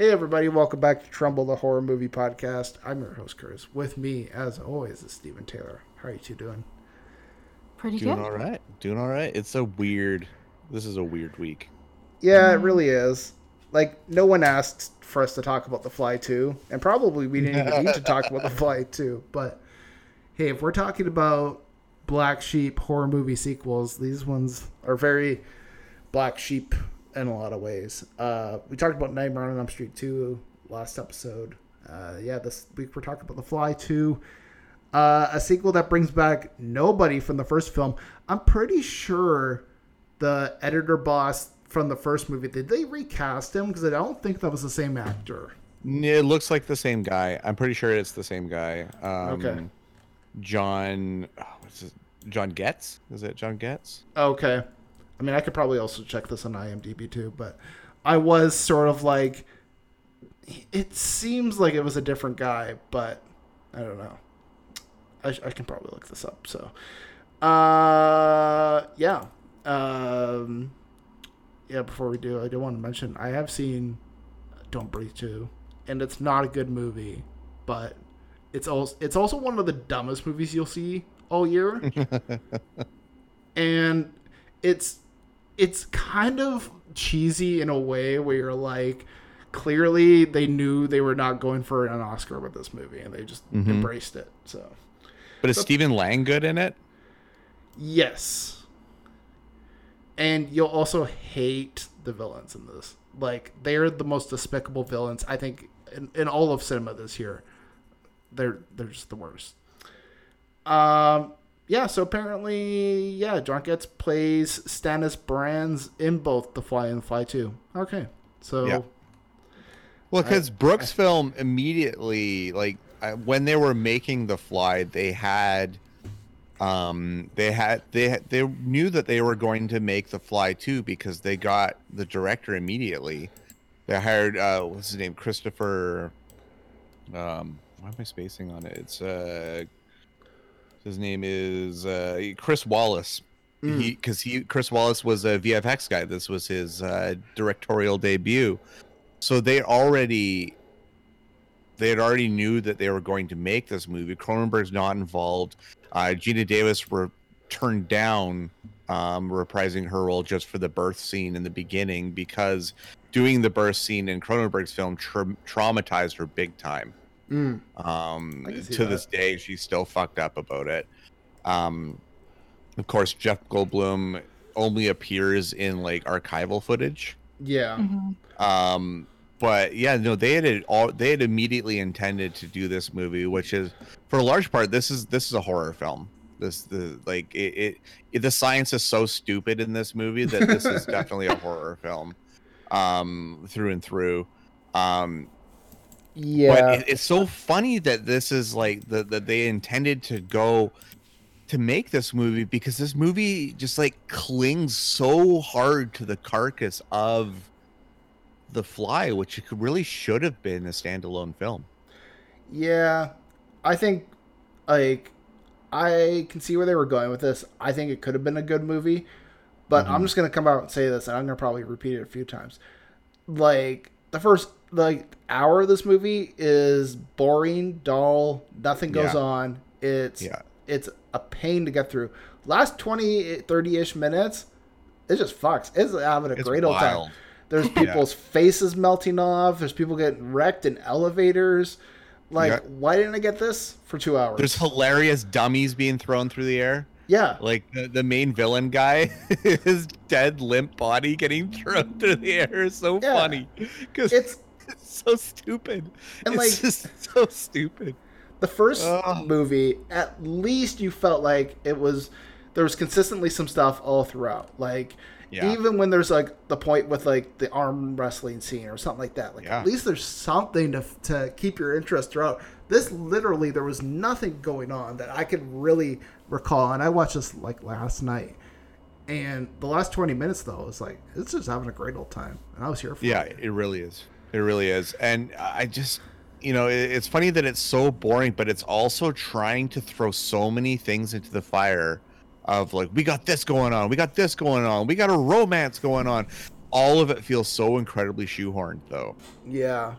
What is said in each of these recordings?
Hey everybody, welcome back to Tremble the Horror Movie Podcast. I'm your host Curtis. With me, as always, is Stephen Taylor. How are you two doing? Pretty Doing good. Doing all right. Doing all right. It's a weird. This is a weird week. Yeah, it really is. Like, no one asked for us to talk about The Fly 2, and probably we didn't even need to talk about The Fly 2, but hey, if we're talking about black sheep horror movie sequels, these ones are very black sheep in a lot of ways. Uh, we talked about Nightmare on Elm Street 2 last episode. Uh, yeah, this week we're talking about The Fly 2. Uh, a sequel that brings back nobody from the first film. I'm pretty sure the editor boss from the first movie did they recast him because I don't think that was the same actor. It looks like the same guy. I'm pretty sure it's the same guy. Um, Okay. John. oh, what's his, John Getz? Is it John Getz? Okay, I mean I could probably also check this on IMDb too, but I was sort of like, it seems like it was a different guy, but I don't know. I, I can probably look this up. So, uh, yeah, um, yeah. Before we do, I do want to mention I have seen Don't Breathe two, and it's not a good movie, but it's also it's also one of the dumbest movies you'll see all year, and it's it's kind of cheesy in a way where you're like clearly they knew they were not going for an Oscar with this movie and they just embraced it. So, But is Stephen Lang good in it? yes. And you'll also hate the villains in this. Like they're the most despicable villains I think in, in all of cinema this year. They're they're just the worst. Um yeah, so apparently, yeah, John Getz plays Stannis Borans in both The Fly and The Fly 2. Okay. So Yeah. Well, because Brooks film immediately, like I- when they were making The Fly, they had, um, they had they they knew that they were going to make The Fly too because they got the director immediately. They hired uh, what's his name, Christopher. Um, why am I spacing on it? It's uh, his name is uh, Chris Walas. He because he Chris Walas was a VFX guy. This was his uh, directorial debut. So they already they had already knew that they were going to make this movie. Cronenberg's not involved. Uh, geena davis were turned down um, reprising her role just for the birth scene in the beginning because doing the birth scene in cronenberg's film tra- traumatized her big time mm, um, I can see to that. this day she's still fucked up about it um, of course jeff goldblum only appears in like archival footage yeah. Mhm. um but yeah no they had all they had immediately intended to do this movie which is for a large part this is this is a horror film this the like it, it, it the science is so stupid in this movie that this is definitely a horror film um through and through um Yeah. but it, it's so funny that this is like the that they intended to go to make this movie because this movie just like clings so hard to the carcass of the fly which really should have been a standalone film Yeah, I think like I can see where they were going with this. I think it could have been a good movie, but I'm mm-hmm. just gonna come out and say this, and I'm gonna probably repeat it a few times. Like the first like hour of this movie is boring, dull, nothing goes Yeah. on. It's Yeah. it's a pain to get through. Last 20 30-ish minutes, it just fucks. It's having a It's great old time. There's people's faces melting off. There's people getting wrecked in elevators. Like, Yeah. why didn't I get this for two hours? there's hilarious dummies being thrown through the air yeah, like the, the main villain guy his dead limp body getting thrown through the air is so Yeah. funny because it's it's so stupid And, it's like- just so stupid the first Ugh. movie. At least you felt like it was there was consistently some stuff all throughout. Like Yeah. even when there's like the point with like the arm wrestling scene or something like that, like Yeah. at least there's something to to keep your interest throughout. This literally there was nothing going on that I could really recall, and I watched this like last night. And the last 20 minutes though was like it's just having a great old time, and I was here for it. Yeah, it. it really is. It really is. And I just, you know, it's funny that it's so boring, but it's also trying to throw so many things into the fire of like, we got this going on, we got this going on, we got a romance going on. All of it feels so incredibly shoehorned, though. Yeah,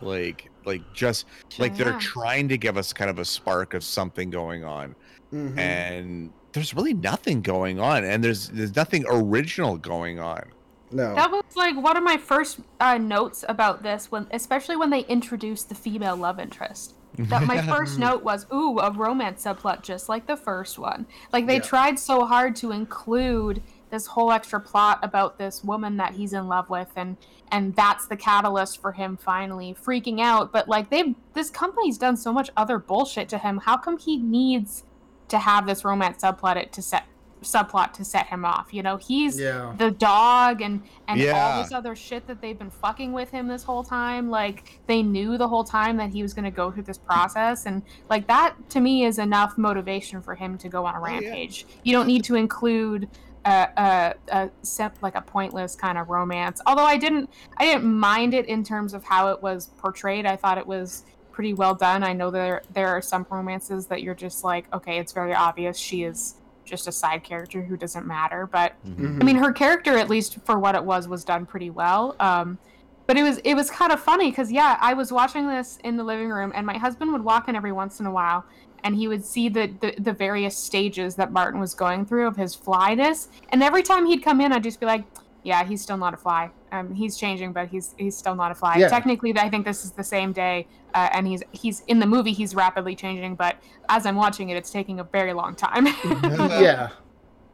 Like, like just like they're trying to give us kind of a spark of something going on, Mhm. and there's really nothing going on, and there's there's nothing original going on. No, That was like one of my first uh, notes about this, when especially when they introduced the female love interest. That my first note was, "Ooh, a romance subplot, just like the first one." Like they Yeah. tried so hard to include this whole extra plot about this woman that he's in love with, and and that's the catalyst for him finally freaking out. But like they've this company's done so much other bullshit to him. How come he needs to have this romance subplot to set subplot to set him off? You know, he's yeah, the dog and and all this other shit that they've been fucking with him this whole time. Like they knew the whole time that he was going to go through this process and like that to me is enough motivation for him to go on a oh, yeah. rampage. You don't need to include a, a, a sep- like a pointless kind of romance. Although i didn't i didn't mind it in terms of how it was portrayed. I thought it was pretty well done. I know there there are some romances that you're just like okay it's very obvious she is just a side character who doesn't matter but Mhm. I mean, her character, at least for what it was, was done pretty well. Um, but it was it was kind of funny because yeah, I was watching this in the living room, and my husband would walk in every once in a while, and he would see the the, the various stages that Martin was going through of his flyness, and every time he'd come in, I'd just be like, yeah, he's still not a fly. Um, he's changing, but he's he's still not a fly. Yeah. Technically, I think this is the same day, uh, and he's he's in the movie. He's rapidly changing, but as I'm watching it, it's taking a very long time. yeah.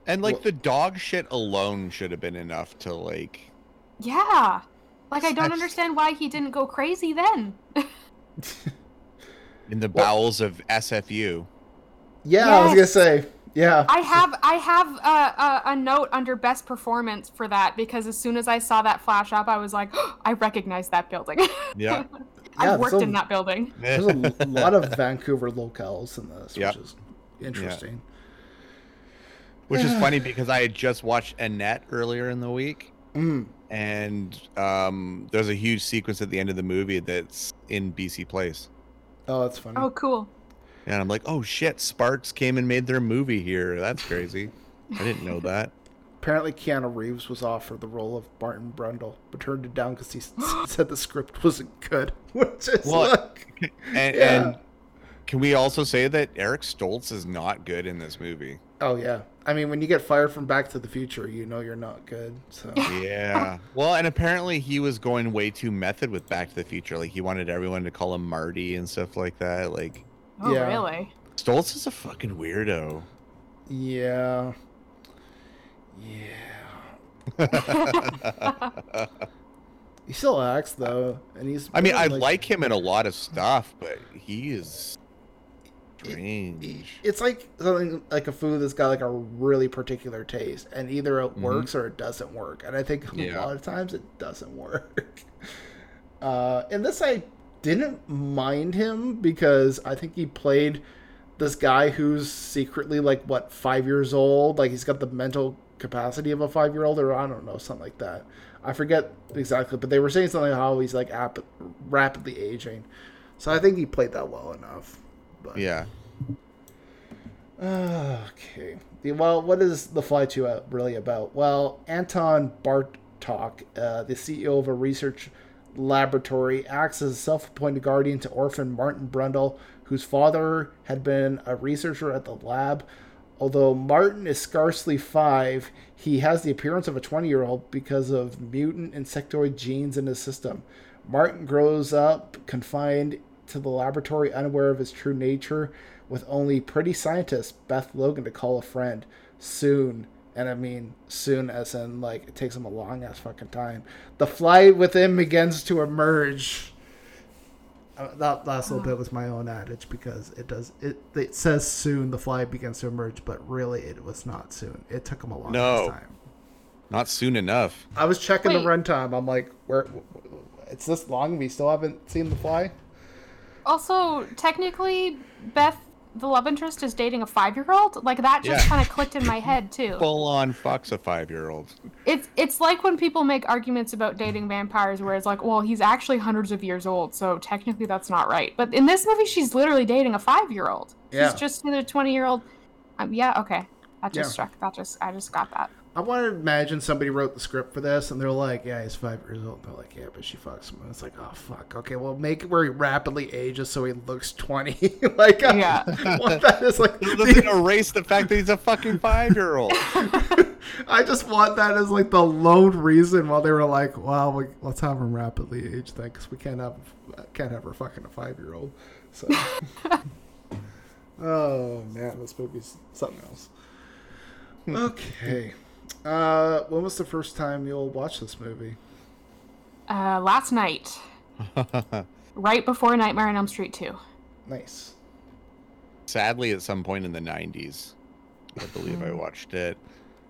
And like Well- the dog shit alone should have been enough to like Yeah. Like I don't That's- understand why he didn't go crazy then. in the Well- bowels of SFU. Yeah, I was gonna say. Yeah. I have I have a, a, a note under best performance for that because as soon as I saw that flash up, I was like, I recognize that building. Yeah. I Yeah, worked so- in that building. There's a lot of Vancouver locales in this, Yeah. which is interesting. Which is funny because I had just watched Annette earlier in the week, Mm. and um, there's a huge sequence at the end of the movie that's in BC Place. Oh, that's funny. Oh, cool. And I'm like, oh shit, Sparks came and made their movie here. That's crazy. I didn't know that. Apparently, Keanu Reeves was offered the role of Barton Brundle, but turned it down because he said the script wasn't good. Which is Well, And, Yeah. and can we also say that Eric Stoltz is not good in this movie? oh yeah. I mean, when you get fired from Back to the Future, you know you're not good. So Yeah. well, and apparently he was going way too method with Back to the Future. Like he wanted everyone to call him Marty and stuff like that. Like Oh, Yeah. really? Stoltz is a fucking weirdo. yeah, yeah. He still acts though, and he's. I mean, I really, like him in a lot of stuff, but he is strange. It's like something like a food that's got like a really particular taste, and either it works or it doesn't work. And I think a Mm-hmm. Lot of times it doesn't work. Uh, in this, I didn't mind him because I think he played this guy who's secretly like what five years old. Like he's got the mental capacity of a five year old, or I don't know, something like that. I forget exactly, but they were saying something how he's like ap- rapidly aging. So I think he played that well enough. But Yeah. Okay. Well, what is the Fly 2 uh, really about? Well, Anton Bartok, uh, the CEO of a research laboratory, acts as a self appointed guardian to orphan Martin Brundle, whose father had been a researcher at the lab. Although Martin is scarcely five, he has the appearance of a 20 year old because of mutant insectoid genes in his system. Martin grows up confined to the laboratory, unaware of his true nature, with only pretty scientist Beth Logan to call a friend. Soon, and I mean soon as in like it takes him a long ass fucking time. The fly within begins to emerge. Uh, that last little bit was my own adage because it does it. It says soon the fly begins to emerge, but really it was not soon. It took him a long No. ass time. Not soon enough. I was checking Wait. the runtime. I'm like, where? It's this long. We still haven't seen the fly. Also, technically, Beth, the love interest, is dating a five-year-old. Like that just Yeah. kind of clicked in my head too. Full on fucks a five year old. It's it's like when people make arguments about dating vampires, where it's like, well, he's actually hundreds of years old, so technically that's not right. But in this movie, she's literally dating a five-year-old. Yeah. She's just another twenty-year-old. Um, yeah, okay. That just Yeah. struck. That just I just got that. I want to imagine somebody wrote the script for this, and they're like, "Yeah, he's five years old." They're like, "Yeah, but she fucks him." And it's like, "Oh fuck." Okay, well, make it where he rapidly ages so he looks twenty. like, I Yeah. want that as like. It doesn't erase the fact that he's a fucking five year old. I just want that as like the lone reason why they were like, "Well, we, let's have him rapidly age then, because we can't have can't have her fucking a five year old." So. oh man, this movie's something else. Hmm. Okay. Uh, when was the first time you'll watch this movie? Uh, last night, right before Nightmare on Elm Street two. Nice. Sadly, at some point in the 90s, I believe I watched it.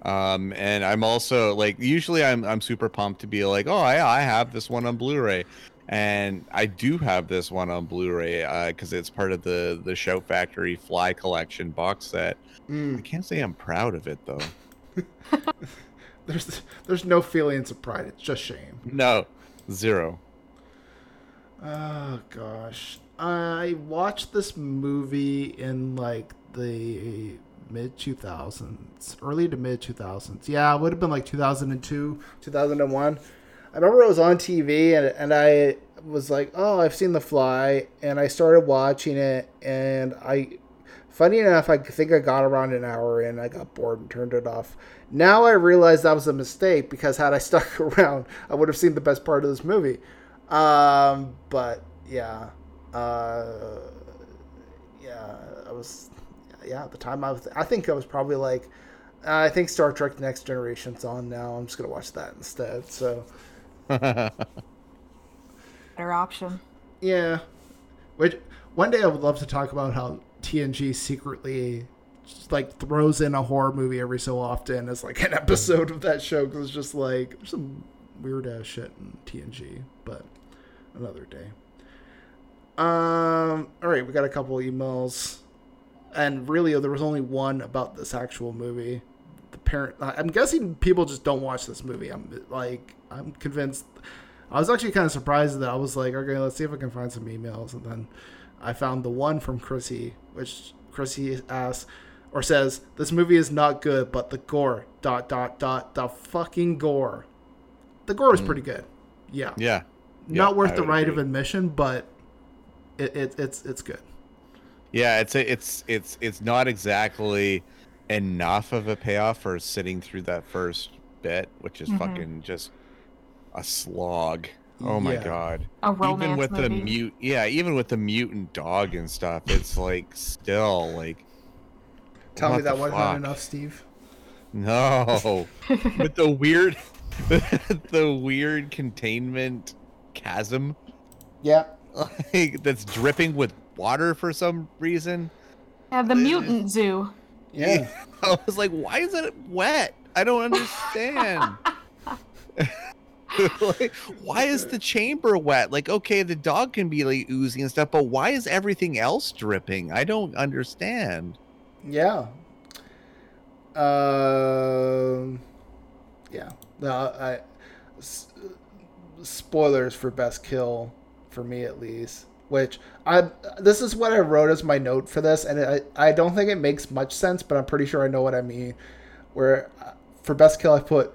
Um, and I'm also like, usually I'm I'm super pumped to be like, oh yeah, I have this one on Blu-ray, and I do have this one on Blu-ray because it's part of the the Shout Factory Fly Collection box set. I Mm, can't say I'm proud of it though. there's there's no feelings of pride. It's just shame. No, zero. Oh gosh, I watched this movie in like the mid 2000s, early to mid 2000s. Yeah, it would have been like 2002, 2001. I remember it was on TV and and I was like, "Oh, I've seen The Fly," and I started watching it and I funny enough, I think I got around an hour in, I got bored and turned it off. Now I realize that was a mistake because had I stuck around, I would have seen the best part of this movie. Um, but yeah, uh, yeah, I was, yeah, at the time I was, I think I was probably like, I think Star Trek: The Next Generation's on now. I'm just gonna watch that instead. So Better option. yeah, which one day I would love to talk about how TNG secretly like throws in a horror movie every so often as like an episode of that show because it's just like some weird ass shit in TNG, but another day. Um. All right, we got a couple emails, and really there was only one about this actual movie. The parent. I'm guessing people just don't watch this movie. I'm like I'm convinced. I was actually kind of surprised that I was like, okay, let's see if I can find some emails, and then I found the one from Chrissy, which Chrissy asks or says, "This movie is not good, but the gore dot dot dot the fucking gore. The gore is pretty good. Yeah, yeah. not Yeah, worth I the right agree. of admission, but it, it it's it's good. Yeah, it's a, it's it's it's not exactly enough of a payoff for sitting through that first bit, which is Mhm. fucking just a slog. Oh my Yeah. god. A romance even with movie. the mute yeah, even with the mutant dog and stuff, it's like still like Tell me that the wasn't fuck? enough, Steve. no. with the weird the weird containment chasm Yeah, like that's dripping with water for some reason. Yeah, the mutant zoo. yeah. I was like, why is it wet? I don't understand. Like, why is the chamber wet? Like, okay, the dog can be like oozing and stuff, but why is everything else dripping? I don't understand. Yeah. Um. yeah. No, I. s- spoilers for best kill, for me at least. Which I this is what I wrote as my note for this, and I I don't think it makes much sense, but I'm pretty sure I know what I mean. Where uh, for best kill I put,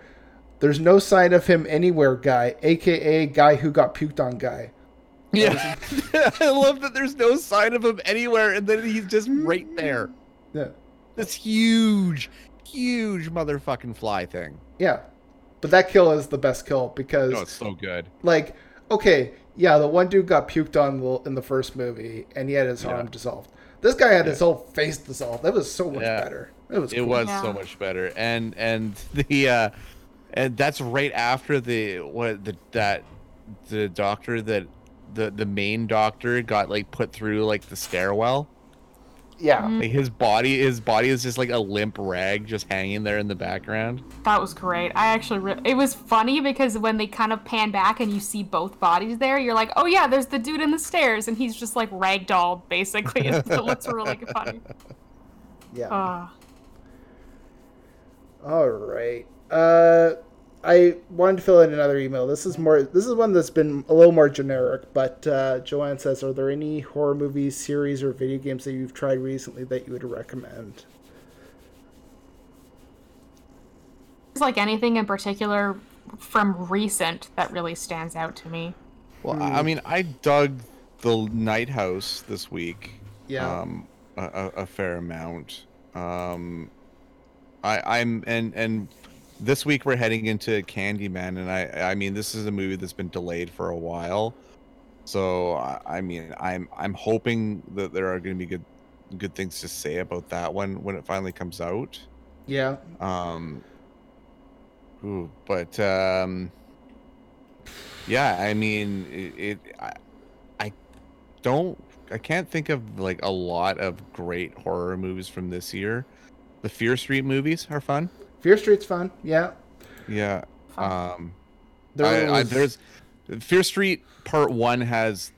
there's no sign of him anywhere, guy, aka guy who got puked on, guy. Yeah. I love that there's no sign of him anywhere, and then he's just right there. Yeah. This huge, huge motherfucking fly thing. Yeah. But that kill is the best kill because Oh, it's so good. like okay yeah the one dude got puked on in the first movie and he had his Yeah. arm dissolved this guy had his whole face dissolved that was so much Yeah. better it was it cool. was Yeah. so much better and and the uh and that's right after the what the that the doctor that the the main doctor got like put through like the stairwell Yeah. Mhm. Like his body, his body is just like a limp rag, just hanging there in the background. That was great. I actually, re- it was funny because when they kind of pan back and you see both bodies there, you're like, oh yeah, there's the dude in the stairs, and he's just like ragdolled basically. it looks really funny. Yeah. Uh, All right. Uh, I wanted to fill in another email. This is more. This is one that's been a little more generic. But uh, Joanne says, "Are there any horror movies, series, or video games that you've tried recently that you would recommend?" there's like anything in particular from recent that really stands out to me. Well, I I mean, I dug the Night House this week. Yeah. Um, a, a, a fair amount. Um, I, I'm and and this week we're heading into Candyman, and I I mean this is a movie that's been delayed for a while. So I, I mean I'm I'm hoping that there are going to be good good things to say about that one when it finally comes out. Yeah. Um, ooh, but um, yeah, I mean, it. it I, I don't. I can't think of like a lot of great horror movies from this year. The Fear Street movies are fun. Fear Street's fun. Yeah. Yeah. Fun. Um, There I, I, there's Fear Street Part One has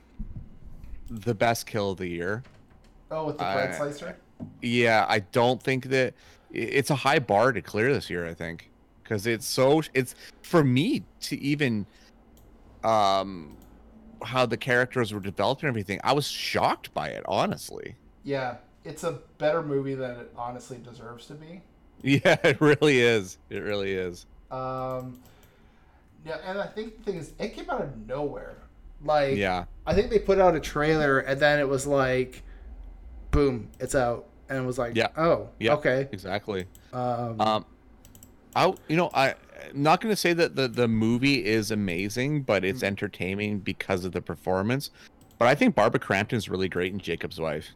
the best kill of the year. oh, with the I- bread slicer. Yeah, I don't think that it's a high bar to clear this year. I think because it's so it's for me to even um how the characters were developed and everything. I was shocked by it, honestly. Yeah, it's a better movie than it honestly deserves to be. Yeah, it really is. It really is. Um, yeah, and I think the thing is, it came out of nowhere. Like, Yeah, I think they put out a trailer, and then it was like, boom, it's out, and it was like, Yeah. oh, Yeah. okay. exactly. Um, Um, I you know I. I'm not going to say that the, the movie is amazing, but it's entertaining because of the performance. But I think Barbara Crampton's really great in Jacob's Wife.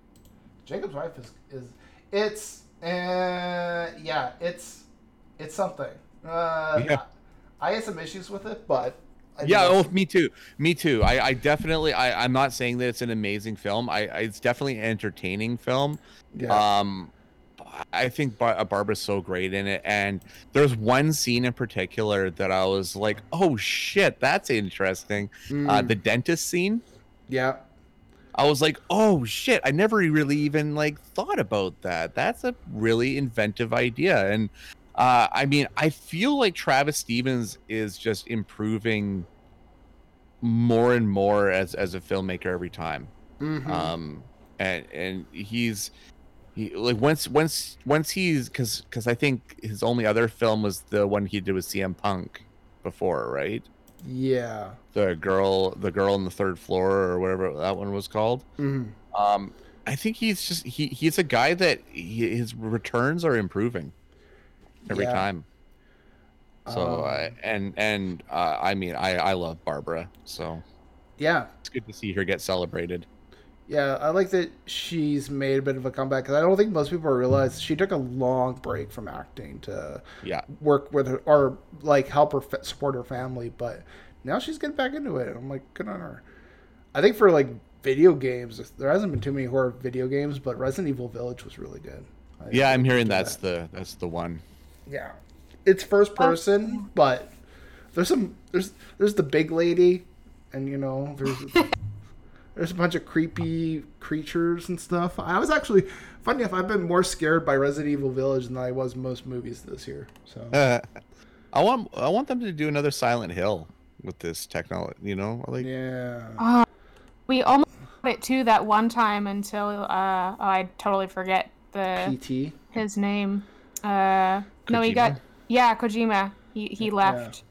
Jacob's wife is is it's uh yeah, it's it's something. Uh, Yeah. I had some issues with it, but I yeah oh me too me too i, I definitely I, i'm not saying that it's an amazing film I, I it's definitely an entertaining film yeah. um i think Bar- uh, barbara's so great in it and there's one scene in particular that i was like oh shit that's interesting uh Mm, the dentist scene yeah. I was like oh shit i never really even like thought about that. That's a really inventive idea and uh i mean i feel like travis stevens is just improving more and more as as a filmmaker every time. Mhm. um and and he's he like once once once he's because because i think his only other film was the one he did with cm punk before right yeah. the girl the girl on the third floor or whatever that one was called Mhm. um i think he's just he he's a guy that he, his returns are improving every Yeah. time so Um, I, and and uh, i mean i i love barbara so Yeah. it's good to see her get celebrated Yeah, I like that she's made a bit of a comeback because I don't think most people realize she took a long break from acting to yeah work with her or like help her fa- support her family. But now she's getting back into it. I'm like, good on her. I think for like video games, there hasn't been too many horror video games, but Resident Evil Village was really good. I yeah i'm hearing that's that. the that's the one yeah. It's first um, person, but there's some there's there's the big lady, and you know there's there's a bunch of creepy creatures and stuff. I was actually funny enough. I've been more scared by Resident Evil Village than I was most movies this year. So I want I want them to do another Silent Hill with this technology. You know, like yeah, Oh, we almost got it too that one time until uh, oh, I totally forget the PT. his name. Uh, no, he got yeah Kojima. He he left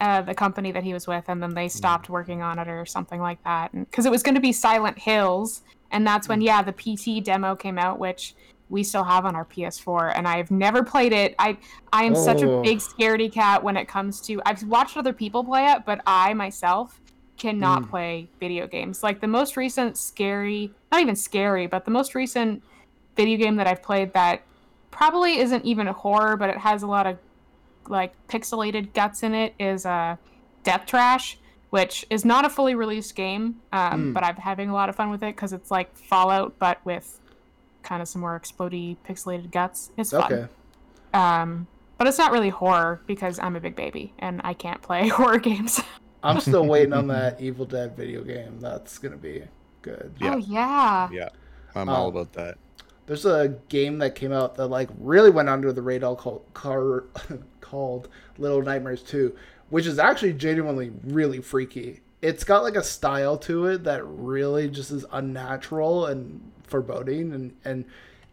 uh, the company that he was with, and then they stopped working on it or something like that. Because it was going to be Silent Hills, and that's when yeah the PT demo came out, which we still have on our PS4, and I've never played it. I I am such a Oh. big scaredy cat when it comes to. I've watched other people play it, but I myself cannot Mm. play video games. Like the most recent scary, not even scary, but the most recent video game that I've played that probably isn't even a horror, but it has a lot of like pixelated guts in it is uh, Death Trash, which is not a fully released game, um, Mm. but I'm having a lot of fun with it because it's like Fallout but with kind of some more explodey pixelated guts. It's fun. Okay. Um, but it's not really horror because I'm a big baby and I can't play horror games. I'm still waiting on that Evil Dead video game. That's gonna be good. Yeah. Oh yeah. Yeah, I'm all Um, about that. There's a game that came out that like really went under the radar called car, called Little Nightmares 2, which is actually genuinely really freaky. It's got like a style to it that really just is unnatural and foreboding and and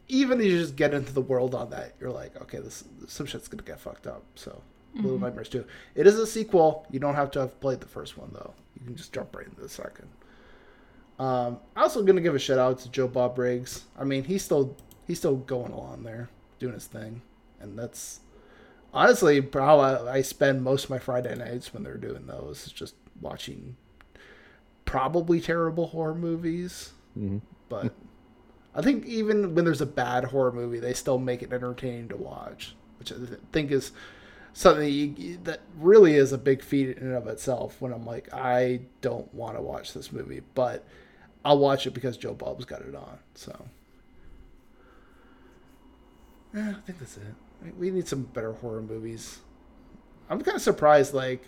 even if you just get into the world on that, you're like, okay, this some shit's gonna get fucked up. So Little Nightmares 2. It is a sequel. You don't have to have played the first one though. You can just jump right into the second. Um, also gonna give a shout out to Joe Bob Briggs. I mean, he's still he's still going along there, doing his thing, and that's honestly how I, I spend most of my Friday nights when they're doing those. Is just watching probably terrible horror movies, Mhm. but I think even when there's a bad horror movie, they still make it entertaining to watch, which I think is something you, that really is a big feat in and of itself. When I'm like, I don't want to watch this movie, but I'll watch it because Joe Bob's got it on. So, yeah, I think that's it. We- We need some better horror movies. I'm kind of surprised. Like,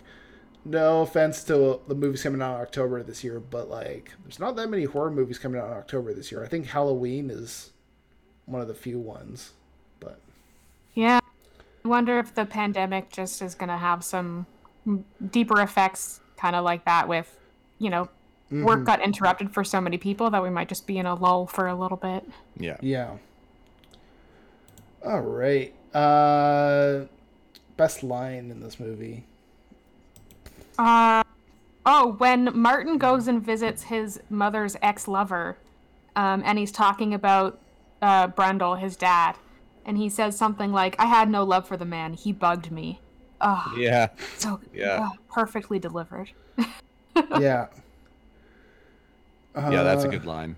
no offense to the movies coming out in October this year, but like, there's not that many horror movies coming out in October this year. I think Halloween is one of the few ones, but Yeah. I wonder if the pandemic just is going to have some deeper effects, kind of like that, with, you know, work mm-hmm. got interrupted for so many people that we might just be in a lull for a little bit. Yeah. Yeah. All right. Uh, best line in this movie. Uh, oh, when Martin goes and visits his mother's ex lover, um, and he's talking about uh, Brundle, his dad, and he says something like, I had no love for the man. He bugged me. Oh, Yeah. so Yeah. oh, perfectly delivered. yeah. Yeah, that's a Uh, good line.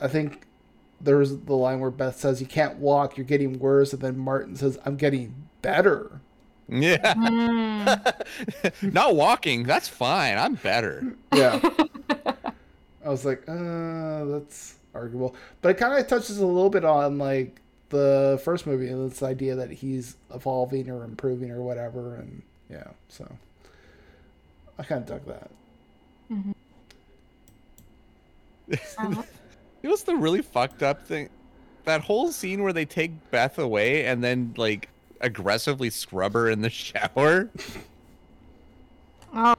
I think there's the line where Beth says, "You can't walk. You're getting worse," and then Martin says, "I'm getting better." Yeah. Mm. Not walking. That's fine. I'm better. Yeah. I was like, uh, that's arguable, but it kind of touches a little bit on like the first movie and this idea that he's evolving or improving or whatever, and yeah, so I kind of dug that. Uh-huh. It was the really fucked up thing. That whole scene where they take Beth away and then like aggressively scrub her in the shower oh,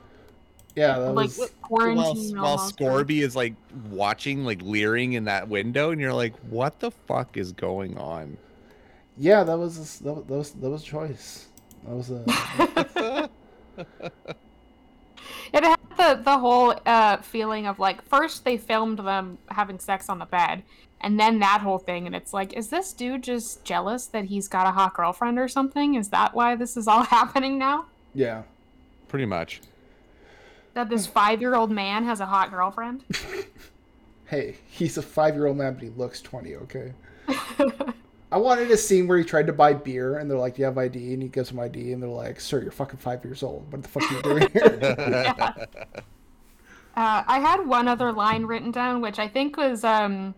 Yeah, that like was while, quarantine while almost. Scorby is like watching, like leering in that window, and you're like, "What the fuck is going on?" yeah, that was that was that was, that was a choice. That was a It had the the whole uh, feeling of like first they filmed them having sex on the bed, and then that whole thing, and it's like, is this dude just jealous that he's got a hot girlfriend or something? Is that why this is all happening now? yeah. Pretty much. That this five year old man has a hot girlfriend? Hey, he's a five year old man, but he looks 20, okay? I wanted a scene where he tried to buy beer, and they're like, Do you have ID? And he gives them ID, and they're like, Sir, you're fucking five years old. What the fuck are you doing here? Uh, I had one other line written down, which I think was um,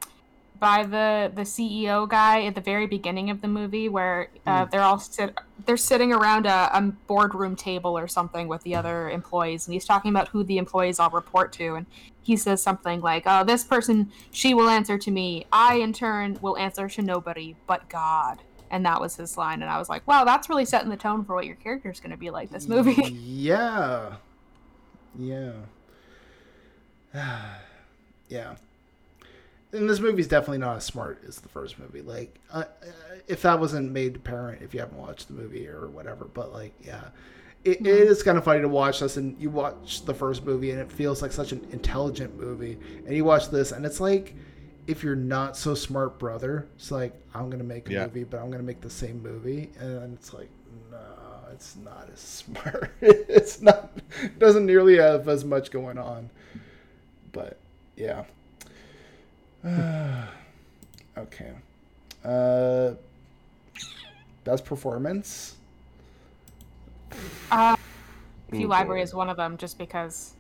by the the CEO guy at the very beginning of the movie, where uh, they're all sit they're sitting around a, a boardroom table or something with the other employees, and he's talking about who the employees all report to, and he says something like, "Oh, this person, she will answer to me. I, in turn, will answer to nobody but God." And that was his line, and I was like, "Wow, that's really setting the tone for what your character's going to be like this movie." yeah. Yeah. yeah. And this movie's definitely not as smart as the first movie. Like, uh, uh, if that wasn't made apparent, if you haven't watched the movie or whatever, but like, yeah, it, it is kind of funny to watch this. And you watch the first movie, and it feels like such an intelligent movie, and you watch this, and it's like, if you're not so smart, brother, it's like I'm gonna make a Yeah. movie, but I'm gonna make the same movie, and it's like, no, it's not as smart. it's not doesn't nearly have as much going on. But yeah. okay. Uh best performance. Uh, Few Ooh, Library is one of them, just because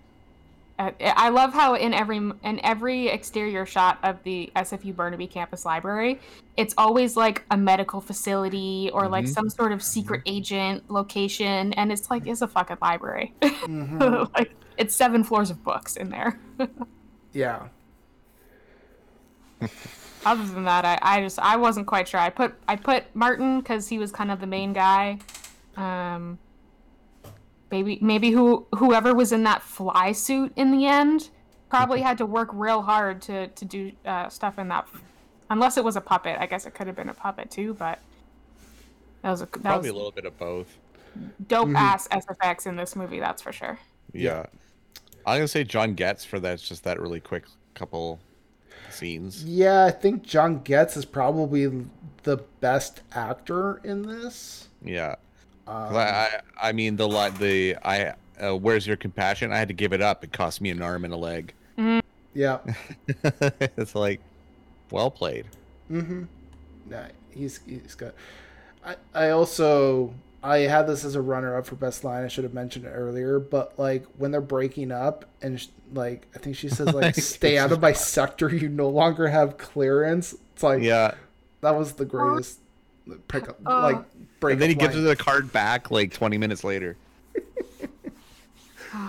Uh, I love how in every in every exterior shot of the SFU Burnaby campus library, it's always like a medical facility or like Mhm. some sort of secret agent location, and it's like it's a fucking library. Mhm. like it's seven floors of books in there. Yeah. Other than that, I, I just I wasn't quite sure. I put I put Martin because he was kind of the main guy. Um, maybe maybe who whoever was in that fly suit in the end probably had to work real hard to to do uh, stuff in that. Unless it was a puppet, I guess it could have been a puppet too. But that was a that Probably was a little bit of both. dope Mhm. ass SFX in this movie. That's for sure. Yeah. I'm gonna say John Getz for that. It's just that really quick couple scenes. Yeah, I think John Getz is probably the best actor in this. Yeah. Um, I, I, mean the lot the I. Uh, Where's your compassion? I had to give it up. It cost me an arm and a leg. yeah. it's like, well played. Mm-hmm. Nah, he's he's good. I I also I had this as a runner up for best line. I should have mentioned it earlier, but like when they're breaking up and sh- like I think she says like Like, stay out of my sector. You no longer have clearance. It's like Yeah. that was the greatest pickup Uh, like break. And then he gives her the card back like 20 minutes later.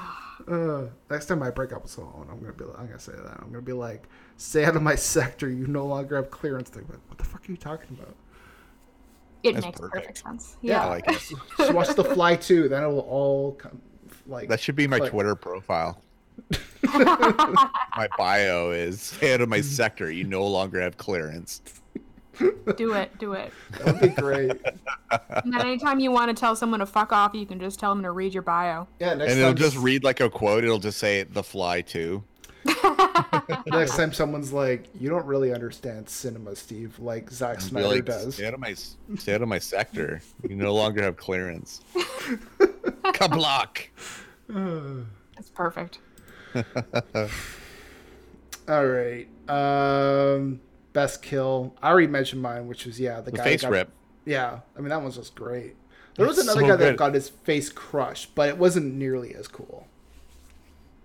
Uh, next time I break up with someone, I'm gonna be like, I'm gonna say that. I'm gonna be like, stay out of my sector. You no longer have clearance. Thing, but what the fuck are you talking about? It That's makes perfect. perfect sense. Yeah. I Yeah. like it. Just watch The Fly too. Then it will all come like That should be my Like- Twitter profile. My bio is stay out of my sector. You no longer have clearance. do it. Do it. that would be great. And then anytime you want to tell someone to fuck off, you can just tell them to read your bio. Yeah, next and it'll time just read like a quote. It'll just say "The Fly" too. next time someone's like, you don't really understand cinema, Steve, like Zack Be Snyder like, does. Stay out of my stay out of my sector. You no longer have clearance. Kablock. It's perfect. All right. Um, best kill. I already mentioned mine, which was yeah, the, The guy face got, rip. Yeah, I mean that one's just great. There was It's another so guy that got his face crushed, but it wasn't nearly as cool.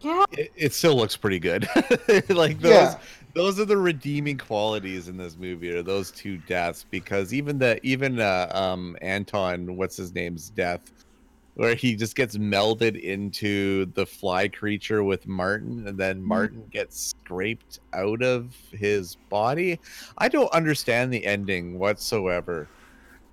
Yeah. It, it still looks pretty good. like those Yeah. those are the redeeming qualities in this movie are those two deaths because even the even uh, um Anton what's his name's death where he just gets melded into the fly creature with Martin and then Martin gets scraped out of his body. I don't understand the ending whatsoever.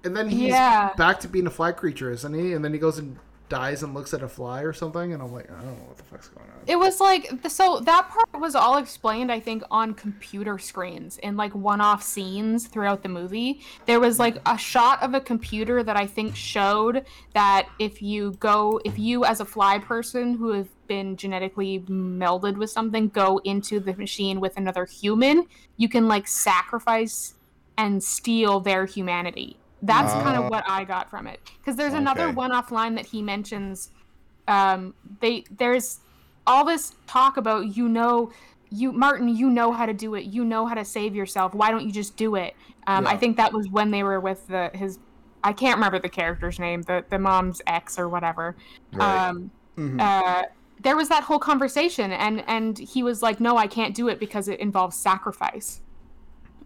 And then he's Yeah. back to being a fly creature, isn't he? And then he goes and dies and looks at a fly or something, and I'm like, I don't know what the fuck's going on. It was like so that part was all explained, I think, on computer screens in like one-off scenes throughout the movie. There was like a shot of a computer that I think showed that if you go, if you as a fly person who have been genetically melded with something go into the machine with another human, you can like sacrifice and steal their humanity. That's kind Oh. of what I got from it. Because there's another Okay. one-off line that he mentions um they there's all this talk about you know you martin you know how to do it you know how to save yourself why don't you just do it um i think that was when they were with the his i can't remember the character's name the the mom's ex or whatever Right. um Mhm. uh there was that whole conversation and and he was like no i can't do it because it involves sacrifice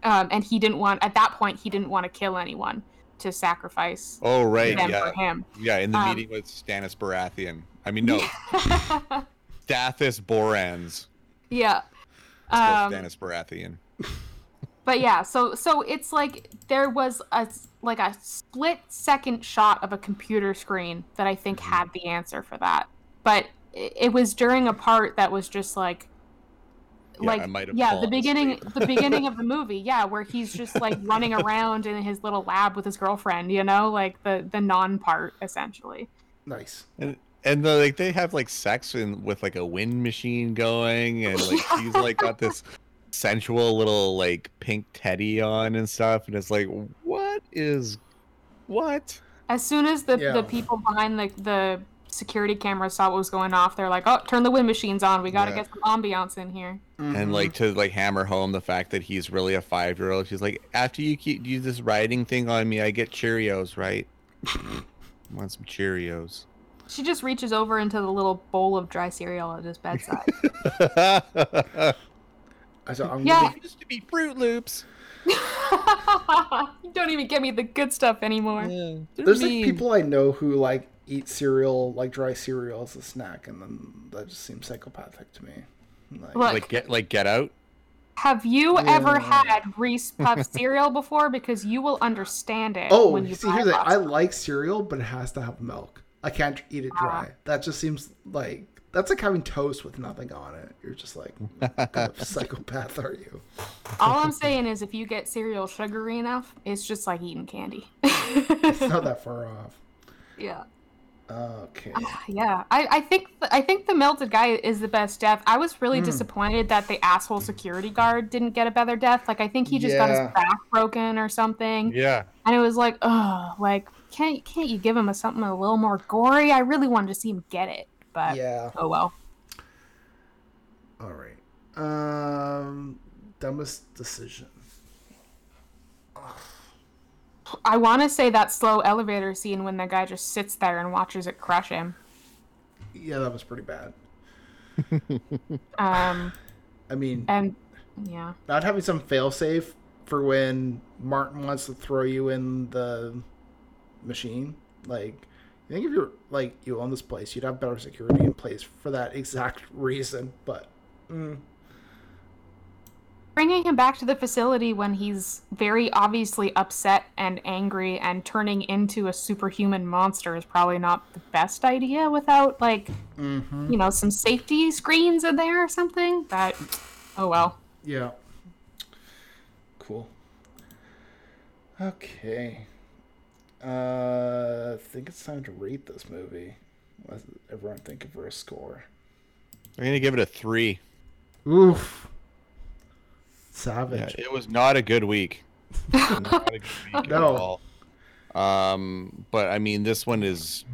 um and he didn't want at that point he didn't want to kill anyone to sacrifice oh right, yeah. him Yeah, in the Um, meeting with Stannis Baratheon. I mean no, Stathis Borans. yeah Um, Stannis Baratheon. but yeah so so it's like there was a like a split second shot of a computer screen that i think Mhm. had the answer for that but it, it was during a part that was just like Yeah, I like might have yeah the beginning the beginning of the movie yeah where he's just like running around in his little lab with his girlfriend you know like the the non part essentially nice. And and the, like they have like sex in, with like a wind machine going, and like she's like got this sensual little like pink teddy on and stuff, and it's like what is what? as soon as the Yeah. the people behind the the security cameras saw what was going off they're like oh turn the wind machines on we gotta Yeah. get some ambiance in here Mm-hmm. And like to like hammer home the fact that he's really a five year old. She's like, after you keep do this writing thing on me, I get Cheerios, right? Want some Cheerios? She just reaches over into the little bowl of dry cereal at his bedside. So I'm Yeah. gonna be- used to be Froot Loops. you don't even give me the good stuff anymore. there's like people I know who like eat cereal, like dry cereal as a snack, and then that just seems psychopathic to me. Like, Look, like get like Get Out. have you ever had Reese Puff cereal before? Because you will understand it. oh, when you see, buy here's the lots I like cereal, but it has to have milk. I can't eat it dry. Uh-huh. That just seems like that's like having toast with nothing on it. You're just like, what kind of psychopath are you? All I'm saying is, if you get cereal sugary enough, it's just like eating candy. It's not that far off. yeah. Okay. Yeah, I, I think th- I think the melted guy is the best death. I was really disappointed that the asshole security guard didn't get a better death. Like I think he just got his back broken or something, Yeah. and it was like, oh, like can't can't you give him a something a little more gory? I really wanted to see him get it, but Yeah. oh well. All right. Um, dumbest decision. I want to say that slow elevator scene when the guy just sits there and watches it crush him. Yeah, that was pretty bad. Um, I mean, and yeah, not having some failsafe for when Martin wants to throw you in the machine. Like, I think if you're like you own this place, you'd have better security in place for that exact reason. But mm, bringing him back to the facility when he's very obviously upset and angry and turning into a superhuman monster is probably not the best idea without like mhm. you know some safety screens in there or something but oh well yeah, cool. Okay, uh, I think it's time to rate this movie. What does everyone think for a score? I'm gonna give it a three. Oof, Yeah, savage. it was not a good week. Not a good week No. at all. Um, but I mean, this one is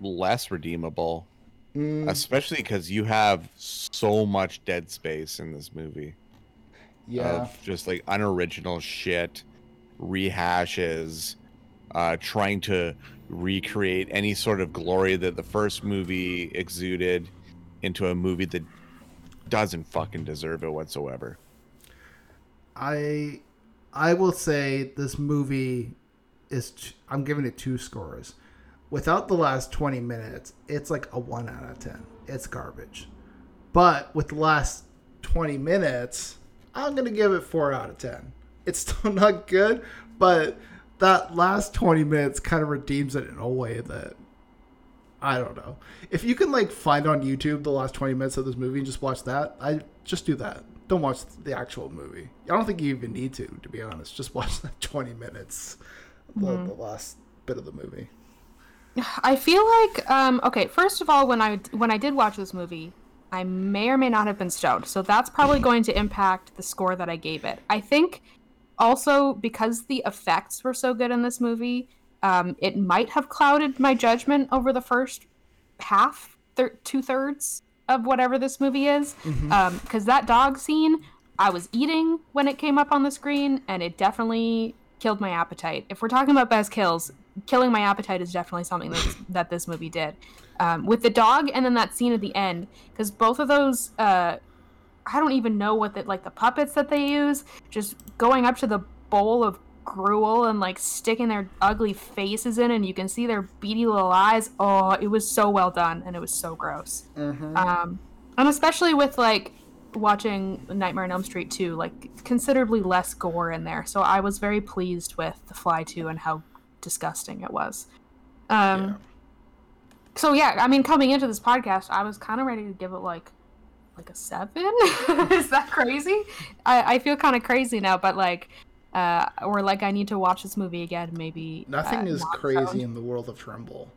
less redeemable, Mm, especially because you have so much dead space in this movie yeah. of just like unoriginal shit, rehashes, uh, trying to recreate any sort of glory that the first movie exuded into a movie that doesn't fucking deserve it whatsoever. I I will say this movie is t- I'm giving it two scores. Without the last 20 minutes, it's like a 1 out of 10. It's garbage. But with the last 20 minutes, I'm going to give it 4 out of 10. It's still not good, but that last 20 minutes kind of redeems it in a way that I don't know. If you can like find on YouTube the last 20 minutes of this movie and just watch that, I just do that. Don't watch the actual movie. I don't think you even need to, to be honest. Just watch that 20 minutes, the, the last bit of the movie. i feel like um okay first of all when i when i did watch this movie i may or may not have been stoned so that's probably going to impact the score that i gave it i think also because the effects were so good in this movie um, it might have clouded my judgment over the first half thir- two-thirds of whatever this movie is. Because that dog scene i was eating when it came up on the screen and it definitely killed my appetite. If we're talking about best kills killing my appetite is definitely something that, that this movie did. Um, with the dog and then that scene at the end because both of those uh, I don't even know what the like the puppets that they use, just going up to the bowl of gruel and like sticking their ugly faces in, and you can see their beady little eyes. Oh, it was so well done, and it was so gross. Um, and especially with like watching Nightmare on Elm Street 2, like considerably less gore in there. So I was very pleased with The Fly 2 and how disgusting it was. Um, Yeah. So yeah, I mean, coming into this podcast, I was kind of ready to give it like like a seven. Is that crazy? I, I feel kind of crazy now, but like, uh, or like I need to watch this movie again. Maybe Nothing uh, is crazy stoned. in the world of Tremble.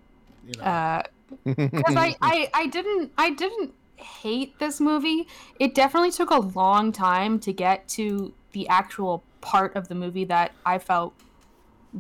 You know? Uh, because I, I I didn't I didn't hate this movie. It definitely took a long time to get to the actual part of the movie that I felt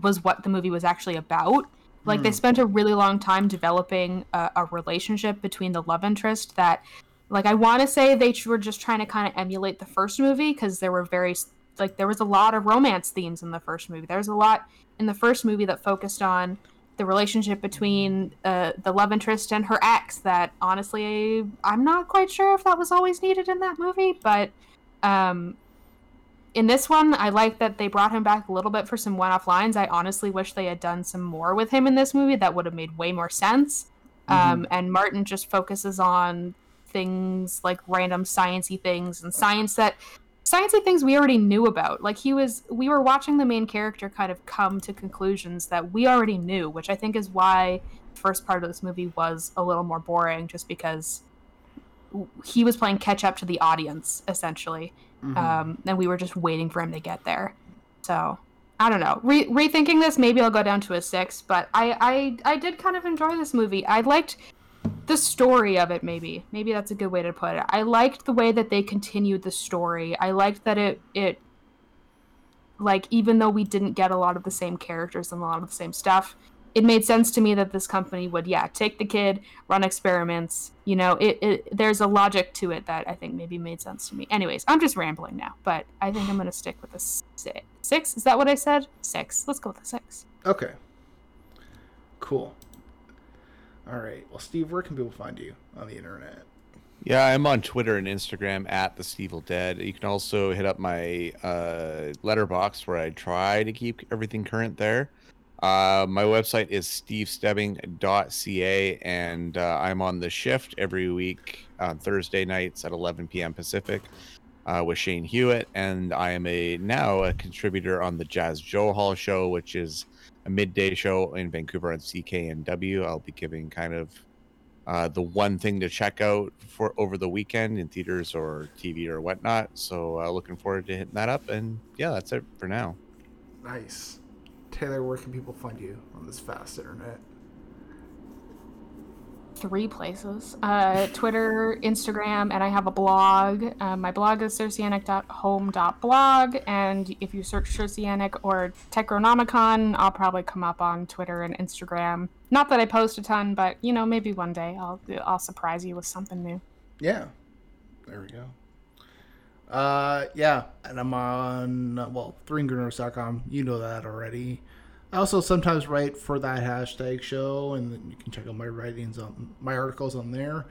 was what the movie was actually about. Like they spent a really long time developing a, a relationship between the love interest that, like, I want to say they were just trying to kind of emulate the first movie because there were very like there was a lot of romance themes in the first movie. There was a lot in the first movie that focused on the relationship between uh, the love interest and her ex that honestly i'm not quite sure if that was always needed in that movie but um, in this one i like that they brought him back a little bit for some one-off lines. I honestly wish they had done some more with him in this movie. That would have made way more sense. Um, and martin just focuses on things like random sciency things and science that sciencey things we already knew about. Like he was, we were watching the main character kind of come to conclusions that we already knew, which I think is why the first part of this movie was a little more boring, just because he was playing catch up to the audience essentially, um, and we were just waiting for him to get there. So I don't know. Re- rethinking this, maybe I'll go down to a six, but I, I I did kind of enjoy this movie. I liked the story of it maybe. Maybe that's a good way to put it. I liked the way that they continued the story. I liked that it it like even though we didn't get a lot of the same characters and a lot of the same stuff it made sense to me that this company would yeah take the kid run experiments you know it, it there's a logic to it that i think maybe made sense to me. Anyways i'm just rambling now but i think i'm gonna stick with the six six. Is that what i said? Six. Let's go with the six. Okay. Cool. All right. Well, Steve, where can people find you on the internet? Yeah, I'm on Twitter and Instagram at the Stevel Dead. You can also hit up my uh, Letterboxd where I try to keep everything current there. Uh, my website is stevestebbing.ca, and uh, I'm on the shift every week on Thursday nights at 11 p.m. Pacific uh, with Shane Hewitt, and I am a now a contributor on the Jas Johal show, which is a midday show in Vancouver on CKNW. I'll be giving kind of uh, the one thing to check out for over the weekend in theaters or TV or whatnot. So uh, looking forward to hitting that up. And yeah, that's it for now. Nice. Taylor, where can people find you on this fast internet? Three places uh, Twitter, Instagram, and I have a blog. Uh, my blog is circeanic.home.blog, and if you search Circeanic or Techronomicon, I'll probably come up on Twitter and Instagram. Not that I post a ton, but you know, maybe one day I'll I'll surprise you with something new. Yeah. There we go. Uh, yeah, and I'm on well, threegreeners.com. You know that already. I also sometimes write for that hashtag show, and you can check out my writings on my articles on there.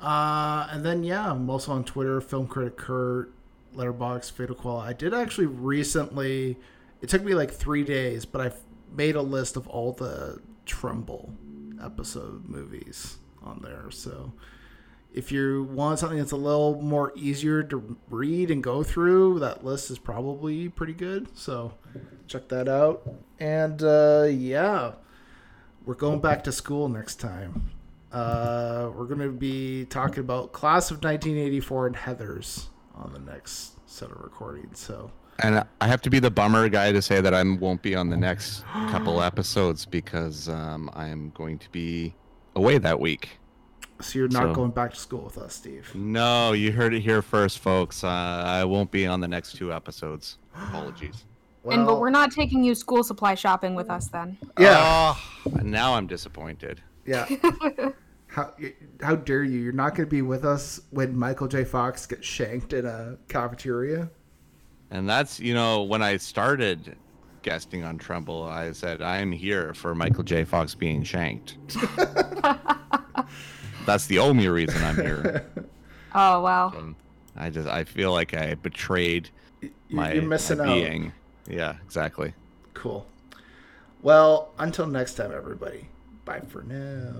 Uh, and then yeah, I'm also on Twitter, Film Critic Kurt, Letterboxd, Fatal Qual. I did actually recently. It took me like three days, but I've made a list of all the Tremble episode movies on there. So if you want something that's a little more easier to read and go through, that list is probably pretty good. So check that out. And uh, yeah, we're going back to school next time. Uh, we're going to be talking about Class of 1984 and Heathers on the next set of recordings. So And I have to be the bummer guy to say that I won't be on the next couple episodes because um, I'm going to be away that week. So you're not So- going back to school with us, Steve. No, you heard it here first, folks. Uh, I won't be on the next two episodes. Apologies. and but we're not taking you school supply shopping with us then. yeah, Oh, now I'm disappointed. yeah. How, how dare you? You're not going to be with us when Michael J. Fox gets shanked in a cafeteria? And that's, you know, when I started guesting on Tremble, I said, I am here for Michael J. Fox being shanked. that's the only reason I'm here. Oh well. And I just, I feel like I betrayed You- my, You're missing my out. being. Yeah, exactly. Cool. Well, until next time, everybody. Bye for now.